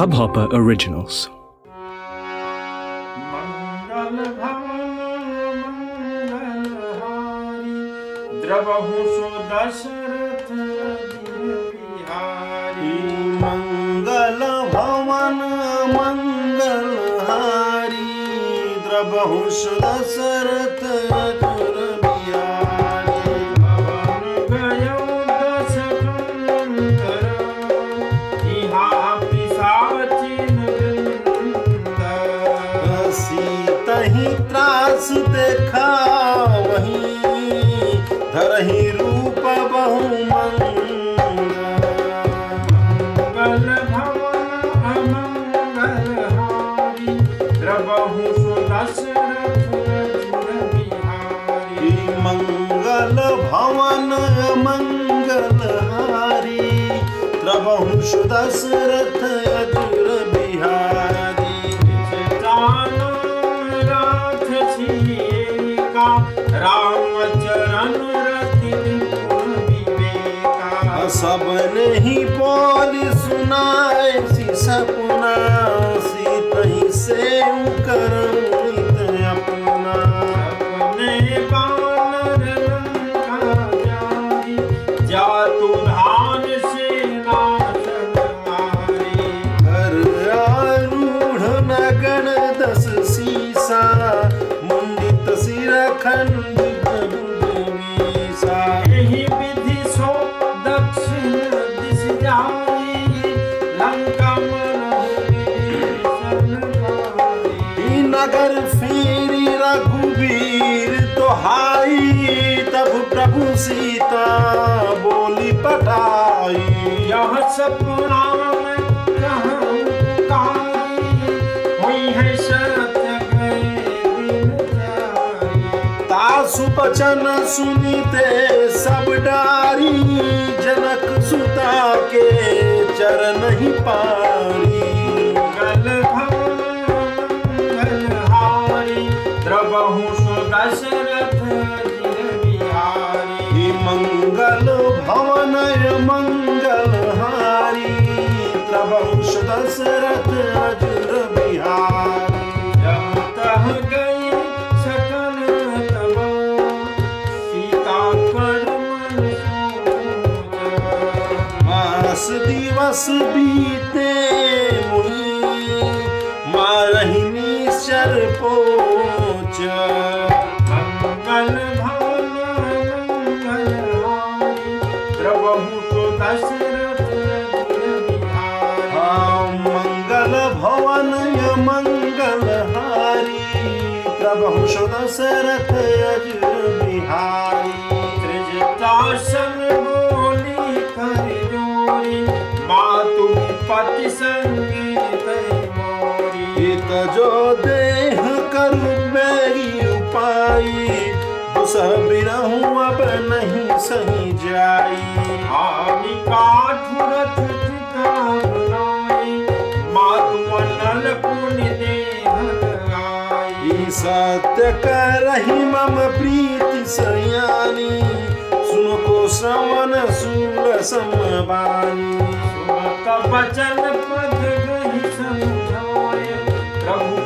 Hubhopper Originals. मंगल भवन मंगल हरी द्रबहुष दशरथ शिशु दशरथ अजुर बिहारी जाना का राम चरण रति सबने ही बोल सुना नगर फेरी रघुबीर तोहाई तब प्रभु सीता बोली पटाई यह सपना वचन सुनते सब डारी जनक सुता के चर नहीं पारी। रहनी सर पोच। मंगल जो देह कर मेरी उपाई दूसर बिरहू अब नहीं सही जाई। आमी काठुरत सत्य कर करही मम प्रीति सयानी सुन को श्रवण सुन समबानी सुनत बचन पद गही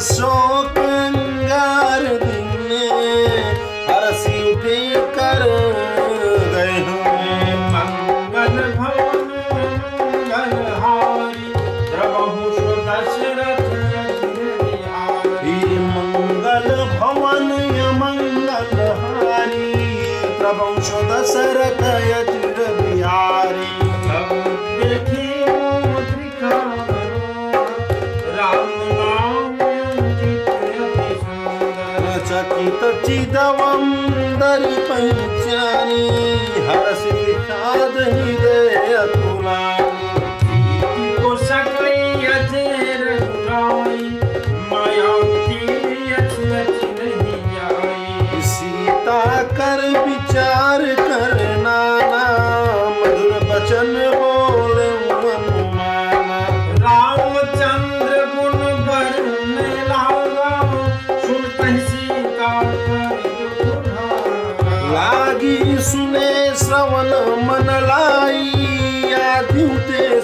शोक अंगार दिन हरसी उठे कर गए मंगल भवन मंगल हारी, प्रभु मंगल भवन मंगल हारी, प्रभु दशरथ यजुर बिहार।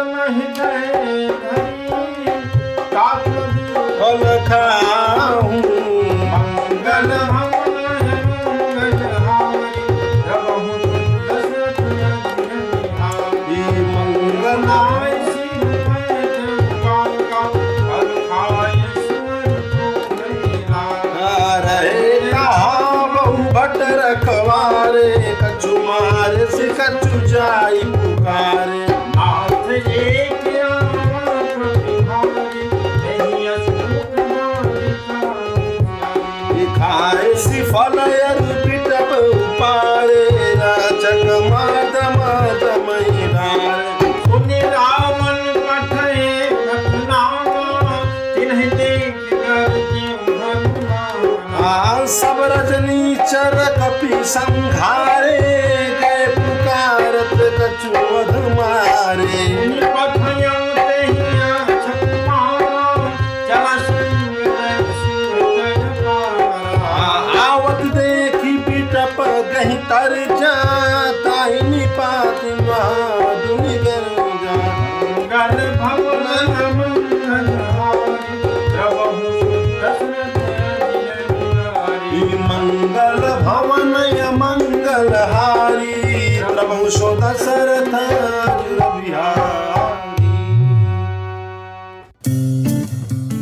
चरण संघारे।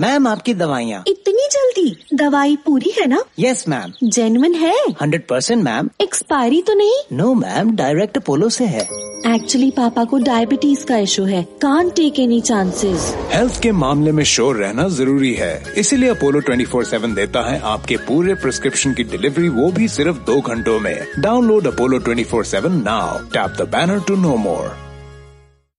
ma'am आपकी दवाइयाँ। इतनी जल्दी? दवाई पूरी है ना? यस मैम जेनुअन है? हंड्रेड परसेंट मैम एक्सपायरी तो नहीं? नो मैम डायरेक्ट अपोलो से है। एक्चुअली पापा को डायबिटीज़ का इशू है। Can take any chances health के मामले में श्योर रहना ज़रूरी है। इसीलिए अपोलो 24/7 देता है आपके पूरे प्रिस्क्रिप्शन की डिलीवरी वो भी सिर्फ़ दो घंटों में। Download Apollo 24/7 now tap the banner to know more